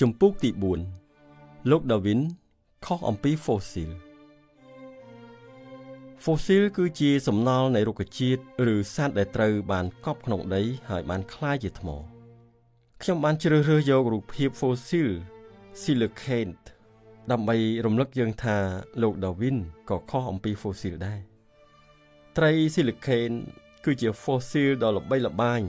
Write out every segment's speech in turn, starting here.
ជំពូកទី4លោកដាវីនខុសអំពីហ្វូស៊ីលហ្វូស៊ីលគឺជាសំណល់នៃរុក្ខជាតិឬសត្វដែលត្រូវបានកប់ក្នុងដីហើយបានคล้ายជាថ្មខ្ញុំបានជ្រើសរើសយករូបភាពហ្វូស៊ីល silicate ដើម្បីរំលឹកយើងថាលោកដាវីនក៏ខុសអំពីហ្វូស៊ីលដែរត្រី silicate គឺជា fossil ដ៏ល្បីល្បាញ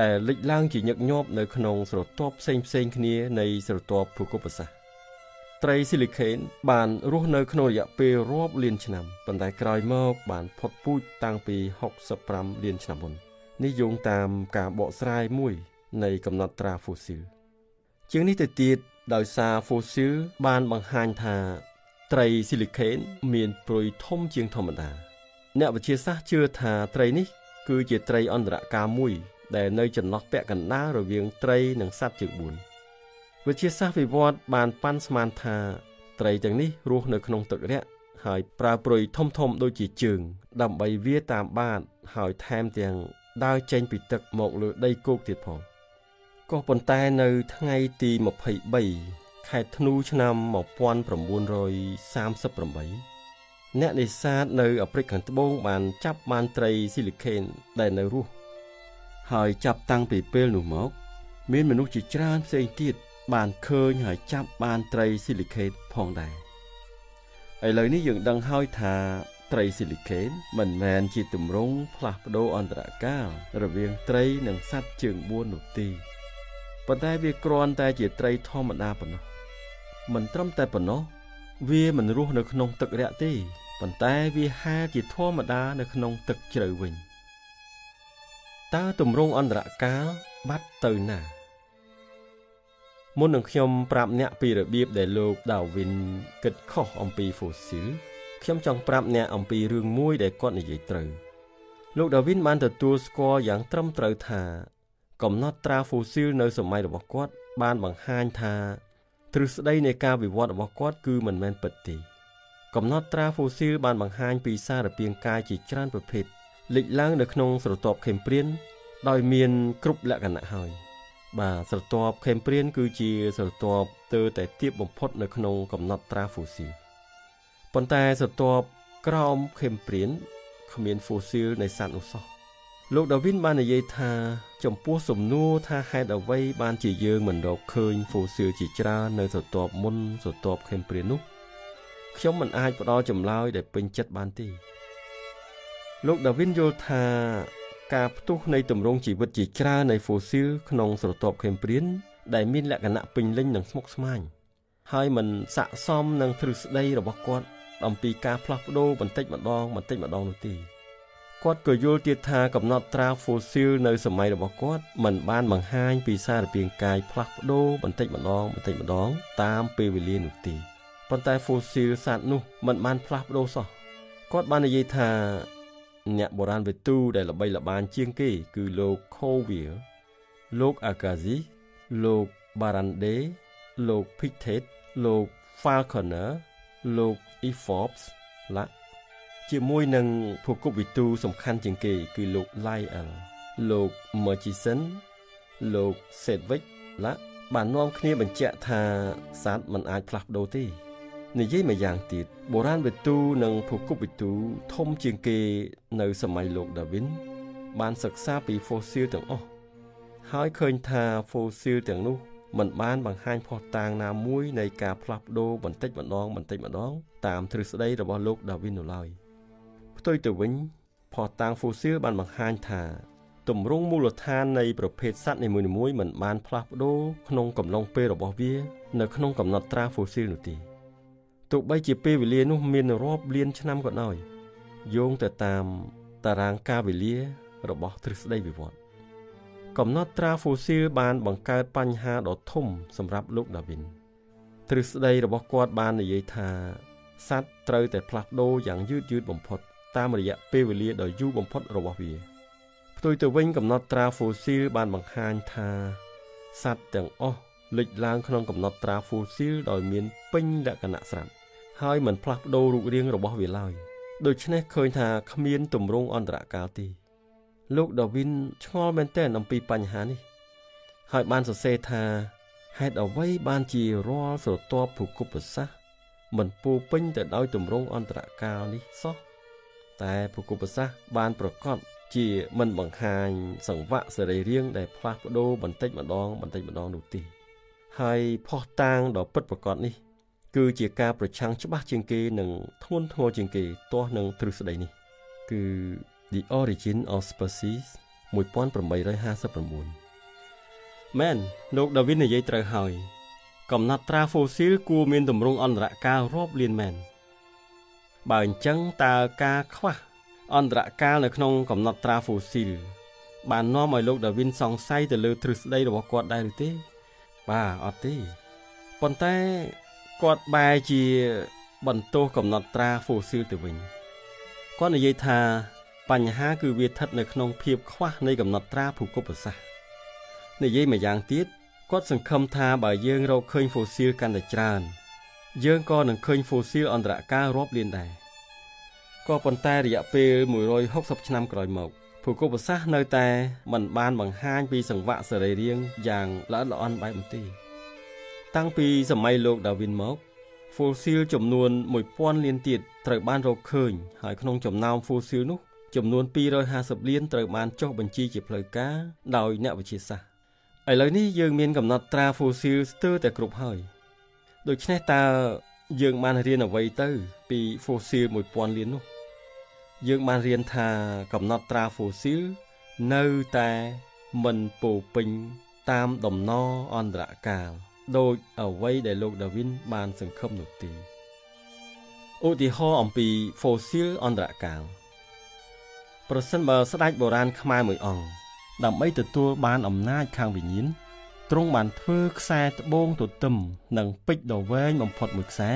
ដែលលេចឡើងជាញឹកញាប់នៅក្នុងស្រទាប់ផ្សេងផ្សេងគ្នានៃស្រទាប់ភូកុបសាស្ត្រត្រីស៊ីលីខេនបានរស់នៅក្នុងរយៈពេលរាប់លានឆ្នាំប៉ុន្តែក្រោយមកបានផុតពូជតាំងពី65លានឆ្នាំមុននេះយោងតាមការបកស្រាយមួយ នៃកំណត់ត្រាហ្វូស៊ីលជាងនេះទៅទៀតដោយសារហ្វូស៊ីលបានបង្ហាញថាត្រីស៊ីលីខេនមានព្រុយធំជាងធម្មតា អ្នកវិទ្យាសាស្ត្រជឿថាត្រីនេះគឺជាត្រីអន្តរកាលមួយ ដែលនៅចន្លោះពាក់កណ្ដាលរវាងត្រីនិងសត្វជើង4វិទ្យាសាស្ត្រវិវត្តបានប៉ាន់ស្មានថាត្រីទាំងនេះរស់នៅក្នុងទឹករាក់ហើយប្រើព្រុយធំធំដូចជាជើង ដើម្បីវាតាមបាតហើយថែមទាំងដើរចេញពីទឹកមកលើដីគោកទៀតផងក៏ប៉ុន្តែនៅថ្ងៃទី23ខែធ្នូឆ្នាំ1938អ្នកនេសាទនៅអាហ្វ្រិកខាងត្បូងបានចាប់បានត្រីស៊ីលីខេនដែលនៅរស់ ហើយចាប់តាំងពីពេលនោះមក មានមនុស្សជាច្រើនផ្សេងទៀតបានឃើញហើយចាប់បានត្រីស៊ីលីខេនផងដែរឥឡូវនេះយើងដឹងហើយថាត្រីស៊ីលីខេនមិនមែនជាទម្រង់ផ្លាស់ប្ដូរអន្តរកាលរវាងត្រីនិងសត្វជើង4នោះទេប៉ុន្តែវាគ្រាន់តែជាត្រីធម្មតាប៉ុណ្ណោះមិនត្រឹមតែប៉ុណ្ណោះវាមិនរស់នៅក្នុងទឹករាក់ទេប៉ុន្តែវាហាលជាធម្មតានៅក្នុងទឹកជ្រៅវិញ តើទម្រង់អន្តរកាលបាត់ទៅណាមុននឹងខ្ញុំប្រាប់អ្នកពីរបៀបដែលលោកដាវីនគិតខុសអំពីហ្វូស៊ីលខ្ញុំចង់ប្រាប់អ្នកអំពីរឿងមួយដែលគាត់និយាយត្រូវលោកដាវីនបានទទួលស្គាល់យ៉ាងត្រឹមត្រូវថា កំណត់ត្រាហ្វូស៊ីលនៅសម័យរបស់គាត់ បានបង្ហាញថាទ្រឹស្ដីនៃការវិវត្តរបស់គាត់គឺមិនមែនពិតទេកំណត់ត្រាហ្វូស៊ីលបានបង្ហាញពីសារពាង្គកាយជាច្រើនប្រភេទ លេចឡើងនៅក្នុងស្រទាប់ខេមព្រាន ដោយមានគ្រប់លក្ខណៈហើយ បាទស្រទាប់ខេមព្រាន គឺជាស្រទាប់ទើតែទៀបបំផុតនៅក្នុងកំណត់ត្រាហ្វូស៊ីលប៉ុន្តែស្រទាប់ក្រោមខេមព្រានគ្មានហ្វូស៊ីលនៃសត្វនោះសោះលោកដាវីនបាននិយាយថា ចំពោះសំណួរថាហេតុអ្វីបានជាយើងមិនរកឃើញហ្វូស៊ីលជាច្រើននៅស្រទាប់មុនស្រទាប់ខេមព្រាននោះខ្ញុំមិនអាចផ្ដល់ចម្លើយដែលពេញចិត្តបានទេ លោកដាវីនយល់ថាការផ្ទុះនៃទម្រង់ជីវិតជាច្រើននៃហ្វូស៊ីលក្នុងស្រទាប់ខេមព្រានដែលមានលក្ខណៈពេញលេញនិងស្មុគស្មាញហើយមិនស័កសមនឹងទ្រឹស្ដីរបស់គាត់អំពីការផ្លាស់ប្ដូរបន្តិចម្ដងបន្តិចម្ដងនោះទេគាត់ក៏យល់ទៀតថាកំណត់ត្រាហ្វូស៊ីលនៅសម័យរបស់គាត់មិនបានបង្ហាញពីសារពាង្គកាយផ្លាស់ប្ដូរបន្តិចម្ដងបន្តិចម្ដងតាមពេលវេលានោះទេប៉ុន្តែហ្វូស៊ីលសត្វនោះមិនបានផ្លាស់ប្ដូរសោះគាត់បាននិយាយថា អ្នកបុរាណវិទូដែលល្បីល្បាញជាងគេ គឺលោក Colville លោក Agassiz លោក Barande លោក Pictet លោក Falconer លោក E Forbes ឡាជាមួយនឹងភូគប់វិទូសំខាន់ជាងគេ គឺលោក Lyell លោក Murchison លោក Sedgwick ឡាបាននាំគ្នាបញ្ជាក់ថាសត្វមិនអាចផ្លាស់ប្ដូរទេ និយាយម្យ៉ាងទៀតបុរាណវិទូនិងភូគប់វិទូធំជាងគេនៅសម័យលោកដាវីនបានសិក្សាពីហ្វូស៊ីលទាំងអស់ហើយឃើញថាហ្វូស៊ីលទាំងនោះมันបានបង្ហាញផុសតាងណាមួយនៃការផ្លាស់ប្ដូរបន្តិចម្ដងបន្តិចម្ដងតាមទ្រឹស្ដីរបស់លោកដាវីននោះឡើយផ្ទុយទៅវិញផុសតាងហ្វូស៊ីលបានបង្ហាញថាទម្រង់មូលដ្ឋាននៃប្រភេទសត្វនីមួយៗមិនបានផ្លាស់ប្ដូរក្នុងកំឡុងពេលរបស់វា នៅក្នុងកំណត់ត្រាហ្វូស៊ីលនោះទេ ទោះបីជាពេលវេលានោះមានរាប់លានឆ្នាំក៏ដោយយោងទៅតាមតារាងកាលវេលារបស់ទ្រឹស្ដីវិវត្តកំណត់ត្រាហ្វូស៊ីលបានបង្កើតបញ្ហាដ៏ធំសម្រាប់លោកដាវីនទ្រឹស្ដីរបស់គាត់បាននិយាយថាសត្វត្រូវតែផ្លាស់ប្ដូរយ៉ាងយឺតយឺតបំផុតតាមរយៈពេលវេលាដ៏យូរបំផុតរបស់វាផ្ទុយទៅវិញកំណត់ត្រាហ្វូស៊ីលបានបង្ហាញថាសត្វទាំងអស់លេចឡើងក្នុងកំណត់ត្រាហ្វូស៊ីលដោយមានពេញលក្ខណៈស្រាប់ ហើយមិនផ្លាស់ប្ដូររូបរាងរបស់វាឡើយដូច្នេះឃើញថាគ្មានទម្រង់អន្តរកាលទេលោកដាវីនឆ្ងល់មែនទែនអំពីបញ្ហានេះ ហើយបានសរសេរថាហេតុអ្វីបានជារាល់ស្រទាប់ភូកុបសាសមិនពោពេញទៅដោយទម្រង់អន្តរកាលនេះសោះតែភូកុបសាសបានប្រកាសជាមិនបង្ហាញសង្វាក់សរីរាង្គដែលផ្លាស់ប្ដូរបន្តិចម្ដងបន្តិចម្ដងនោះទេហើយផោះតាងដ៏ពិតប្រាកដនេះ គឺជាការប្រឆាំងច្បាស់ជាងគេនិងធ្ងន់ធ្ងរជាងគេទាស់នឹងទ្រឹស្ដីនេះ គឺ The Origin of Species 1859មែនលោកដាវីននិយាយត្រូវហើយ កំណត់ត្រាហ្វូស៊ីលគួរមានទម្រង់អន្តរកាលរាប់លានមែនបើអញ្ចឹងតើការខ្វះអន្តរកាលនៅក្នុងកំណត់ត្រាហ្វូស៊ីលបាននាំឲ្យលោកដាវីនសង្ស័យទៅលើទ្រឹស្ដីរបស់គាត់ដែរឬទេ បាទអត់ទេប៉ុន្តែ គាត់បែរជាបន្ទោសកំណត់ត្រាហ្វូស៊ីលទៅវិញគាត់និយាយថាបញ្ហាគឺវាស្ថិតនៅក្នុងភាពខ្វះនៃកំណត់ត្រាភូកុបសាស្ត្រនិយាយម្យ៉ាងទៀតគាត់សង្ឃឹមថាបើយើងរកឃើញហ្វូស៊ីលកាន់តែច្រើនយើងក៏នឹងឃើញហ្វូស៊ីលអន្តរកាលរាប់លានដែរក៏ប៉ុន្តែរយៈពេល160ឆ្នាំក្រោយមកភូកុបសាស្ត្រនៅតែមិនបានបង្ហាញពីសង្វាក់សរីរាង្គយ៉ាងល្អិតល្អន់បែបនោះទេ តាំងពីសម័យលោកដាវីនមក ហ្វូស៊ីលចំនួន1000លានទៀតត្រូវបានរកឃើញហើយក្នុងចំណោមហ្វូស៊ីលនោះចំនួន250លានត្រូវបានចុះបញ្ជីជាផ្លូវការដោយអ្នកវិទ្យាសាស្ត្រឥឡូវនេះយើងមានកំណត់ត្រាហ្វូស៊ីលស្ទើរតែគ្រប់ហើយដូច្នេះតើយើងបានរៀនអ្វីទៅពីហ្វូស៊ីល1000លាននោះយើងបានរៀនថាកំណត់ត្រាហ្វូស៊ីលនៅតែមិនពោពេញតាមដំណរអន្តរកាល ដោយអ្វីដែលលោកដាវីនបានសង្ឃឹមនោះទេឧទាហរណ៍អំពីហ្វូស៊ីលអន្តរកាលប្រសិនបើស្ដេចបុរាណខ្មែរមួយអង្គដើម្បីទទួលបានអំណាចខាងវិញ្ញាណទ្រង់បានធ្វើខ្សែត្បូងទទឹមនិងពេជ្រដ៏វែងបំផុតមួយខ្សែ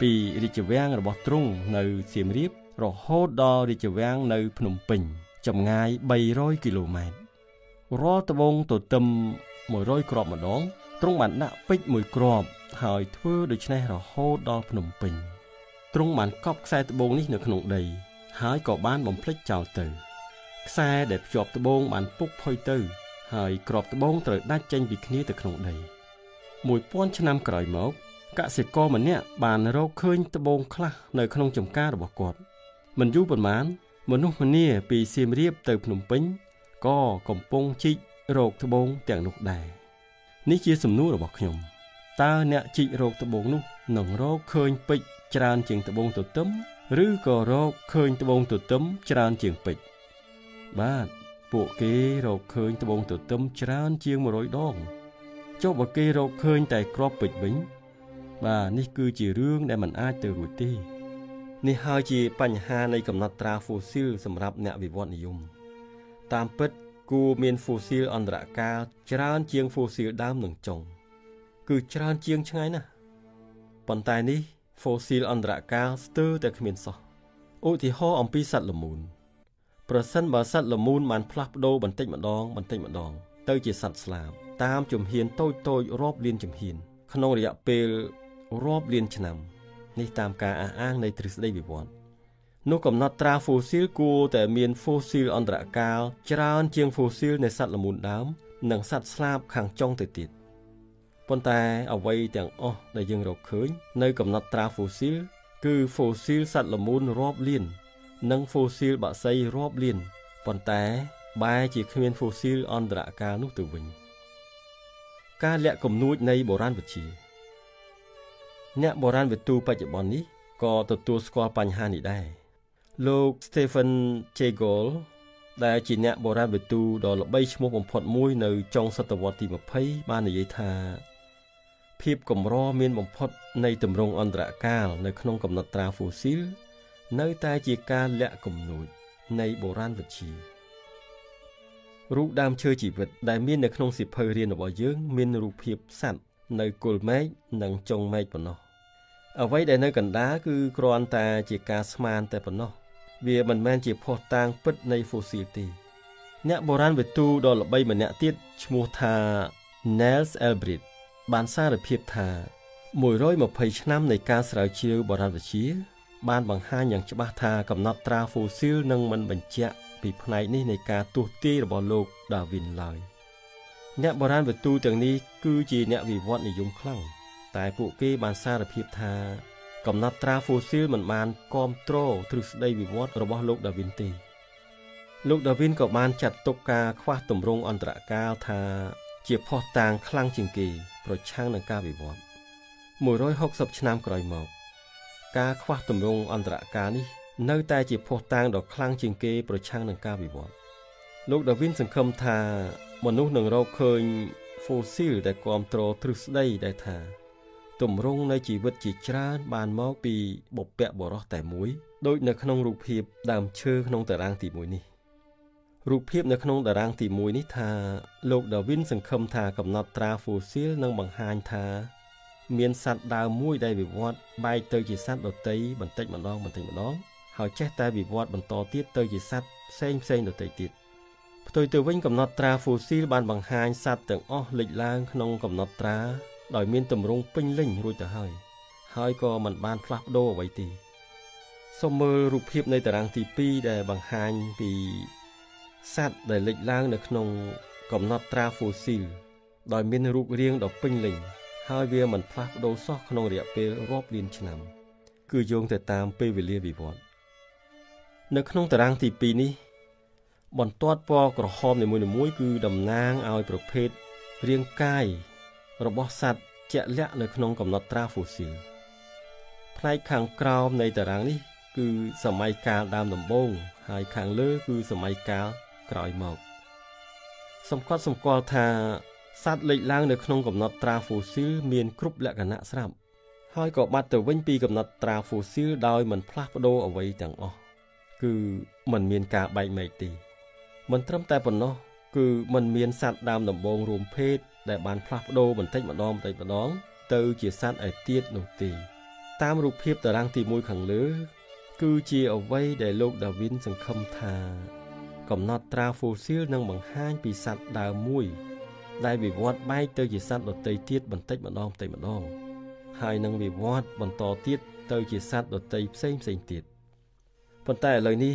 ពីរាជវាំងរបស់ទ្រង់នៅសៀមរាបរហូតដល់រាជវាំងនៅ ភ្នំពេញចម្ងាយ300គីឡូម៉ែត្ររាល់ត្បូងទទឹម100គ្រាប់ម្ដង ទ្រង់បានដាក់ពេជ្រមួយគ្រាប់ហើយធ្វើដូច្នេះរហូតដល់ភ្នំពេញទ្រង់បានកប់ខ្សែត្បូងនេះនៅក្នុងដី ហើយក៏បានបំភ្លេចចោលទៅខ្សែដែលភ្ជាប់ត្បូងបានពុកផុយទៅ ហើយក្របត្បូងត្រូវដាច់ចេញពីគ្នាទៅក្នុងដី1000ឆ្នាំក្រោយមកកសិករម្នាក់បានរកឃើញត្បូងខ្លះនៅក្នុងចំការរបស់គាត់មិនយូរប៉ុន្មាន មនុស្សម្នាពីសៀមរាបទៅភ្នំពេញក៏កំពុងជីករោគត្បូងទាំងនោះដែរ នេះជាសំណួររបស់ខ្ញុំតើអ្នកជីករោគត្បូងនោះនឹងរកឃើញពេជ្រច្រើនជាងត្បូងទទឹមឬក៏រកឃើញត្បូងទទឹមច្រើនជាងពេជ្របាទពួកគេរកឃើញត្បូងទទឹមច្រើនជាង100ដងចុះបើគេរកឃើញតែគ្រាប់ពេជ្រវិញ បាទនេះគឺជារឿងដែលមិនអាចទៅរួចទេនេះហើយជាបញ្ហានៃកំណត់ត្រាហ្វូស៊ីលសម្រាប់អ្នកវិវត្តនិយមតាមពិត គួរមានហ្វូស៊ីលអន្តរកាលច្រើនជាងហ្វូស៊ីលដើមនឹងចុង គឺច្រើនជាងឆ្ងាយណាស់ប៉ុន្តែនេះហ្វូស៊ីលអន្តរកាលស្ទើរតែគ្មានសោះឧទាហរណ៍អំពីសត្វល្មូនប្រសិនបើសត្វល្មូនបានផ្លាស់ប្ដូរបន្តិចម្ដងបន្តិចម្ដង ទៅជាសត្វស្លាបតាមជំហានតូចតូចរាប់លានជំហាន ក្នុងរយៈពេលរាប់លានឆ្នាំ នេះតាមការអះអាងនៃទ្រឹស្ដីវិវត្តន៍ នោះកំណត់ត្រាហ្វូស៊ីលគួរតែមានហ្វូស៊ីលអន្តរកាលច្រើនជាងហ្វូស៊ីលនៃសត្វល្មូនដើម និងសត្វស្លាបខាងចុងទៅទៀតប៉ុន្តែអ្វីទាំងអស់ដែលយើងរកឃើញ នៅកំណត់ត្រាហ្វូស៊ីលគឺហ្វូស៊ីលសត្វល្មូនរាប់លាន និងហ្វូស៊ីលបក្សីរាប់លានប៉ុន្តែបែរជាគ្មានហ្វូស៊ីលអន្តរកាលនោះទៅវិញការលាក់គំនួចនៃបុរាណវិទ្យាអ្នកបុរាណវិទូបច្ចុប្បន្ននេះក៏ទទួលស្គាល់បញ្ហានេះដែរ លោក Stephen Jay Gould ដែលជាអ្នកបុរាណវិទូដ៏ល្បីឈ្មោះបំផុតមួយនៅចុងសតវត្សទី20បាននិយាយថា ភាពកម្រមានបំផុតនៃទម្រង់អន្តរកាលនៅក្នុងកំណត់ត្រាហ្វូស៊ីលនៅតែជាការលាក់គំនូចនៃបុរាណវិទ្យារូបដើមឈើជីវិតដែលមាននៅក្នុងសិភៅរៀនរបស់យើង មានរូបភាពសត្វនៅគល់មេឃនិងចុងមេឃប៉ុណ្ណោះអ្វីដែលនៅកណ្ដាលគឺគ្រាន់តែជាការស្មានតែប៉ុណ្ណោះ វាមិនមែនជាភស្តុតាងពិតនៃហ្វូស៊ីលទេអ្នកបុរាណវិទូដ៏ល្បីម្នាក់ទៀតឈ្មោះថា Niels Elbrit បានសារភាពថា120ឆ្នាំនៃការស្រាវជ្រាវបុរាណវិទ្យាបានបង្ហាញយ៉ាងច្បាស់ថាកំណត់ត្រាហ្វូស៊ីលនឹងមិនបញ្ជាក់ពីផ្នែកនេះនៃការទស្សន៍ទាយរបស់លោកដាវីនឡើយអ្នកបុរាណវិទូទាំងនេះគឺជាអ្នកវិវត្តនិយមខ្លាំងតែពួកគេបានសារភាពថា កំណត់ត្រាហ្វូស៊ីលមិនបានគ្រប់គ្រងទ្រឹស្ដីវិវត្តរបស់លោកដាវីនទេលោកដាវីនក៏បានចាត់ទុកការខ្វះទម្រង់អន្តរកាលថាជាផុសតាងខ្លាំងជាងគេប្រឆាំងនឹងការវិវត្ត160ឆ្នាំក្រោយមក ការខ្វះទម្រង់អន្តរកាលនេះនៅតែជាភ័ស្តុតាងដ៏ខ្លាំងជាងគេប្រឆាំងនឹងការវិវត្តលោកដាវីនសង្ឃឹមថាមនុស្សនឹងរកឃើញ fossil ដែលគ្រប់គ្រងទ្រឹស្ដីដែលថា ទម្រង់នៃជីវិតជាច្រើនបានមកពីបុព្វបុរសតែមួយដូចនៅក្នុងរូបភាពដើមឈើក្នុងតារាងទី1នេះរូបភាពនៅក្នុងតារាងទី1នេះថាលោកដាវីនសង្ឃឹមថាកំណត់ត្រា fossil នឹងបង្ហាញថាមានសត្វដើមមួយដែលវិវត្តបែកទៅជាសត្វដទៃបន្តិចម្ដងបន្តិចម្ដងហើយចេះតែវិវត្តបន្តទៀតទៅជាសត្វផ្សេងផ្សេងដទៃទៀតផ្ទុយទៅវិញកំណត់ត្រា fossil បានបង្ហាញសត្វទាំងអស់លេចឡើងក្នុងកំណត់ត្រា ដោយមានទម្រង់ពេញលេញរួចទៅហើយ ហើយក៏មិនបានផ្លាស់ប្ដូរអ្វីទេសូមមើលរូបភាពនៃតារាងទី2ដែលបង្ហាញពីសត្វដែលលេចឡើងនៅក្នុងកំណត់ត្រា fossil ដោយមានរូបរាងដ៏ពេញលេញហើយវាមិនផ្លាស់ប្ដូរសោះក្នុងរយៈពេលរាប់លានឆ្នាំ គឺយោងទៅតាមពេលវេលាវិវត្តនៅក្នុងតារាងទី2នេះ បន្ទាត់ពណ៌ក្រហមនីមួយៗគឺតំណាងឲ្យប្រភេទរាងកាយ របស់សត្វជាក់លាក់នៅក្នុងកំណត់ត្រាហ្វូស៊ីលផ្នែកខាងក្រោមនៃតារាងនេះ គឺសម័យកាលដើមដំបូងហើយខាងលើគឺសម័យកាលក្រោយមកសម្គាល់សម្គាល់ថាសត្វលេចឡើងនៅក្នុងកំណត់ត្រាហ្វូស៊ីលមានគ្រប់លក្ខណៈស្រាប់ហើយក៏បាត់ទៅវិញពីកំណត់ត្រាហ្វូស៊ីលដោយមិនផ្លាស់ប្ដូរអ្វីទាំងអស់គឺมันមានការបែកមែកទេមិនត្រឹមតែប៉ុណ្ណោះគឺมันមានសត្វដើមដំបងរួមភេទ ដែលបានផ្លាស់ប្ដូរបន្តិចម្ដងបន្តិចម្ដង ទៅជាសត្វឯទៀតនោះទេតាមរូបភាពតារាងទី1ខាងលើ គឺជាអ្វីដែលលោកដាវីនសង្ឃឹមថា កំណត់ត្រាហ្វូស៊ីលនឹងបង្ហាញពីសត្វដើមមួយ ដែលវិវត្តបែកទៅជាសត្វដទៃទៀតបន្តិចម្ដងបន្តិចម្ដង ហើយនឹងវិវត្តបន្តទៀតទៅជាសត្វដទៃផ្សេងផ្សេងទៀតប៉ុន្តែឥឡូវនេះ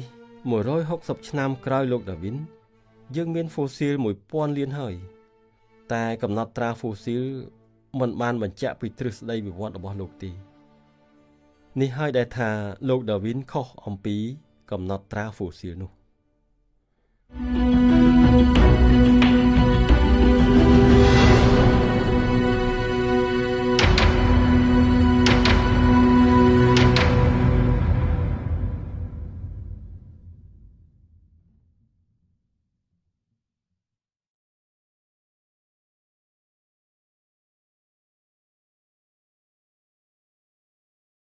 160ឆ្នាំក្រោយលោកដាវីនយើងមានហ្វូស៊ីល1000លានហើយ តែកំណត់ត្រាហ្វូស៊ីលមិនបានបញ្ជាក់ពីទ្រឹស្ដីវិវត្តរបស់លោកទេនេះហើយដែលថាលោកដាវីនខុសអំពី កំណត់ត្រាហ្វូស៊ីលនោះ thank you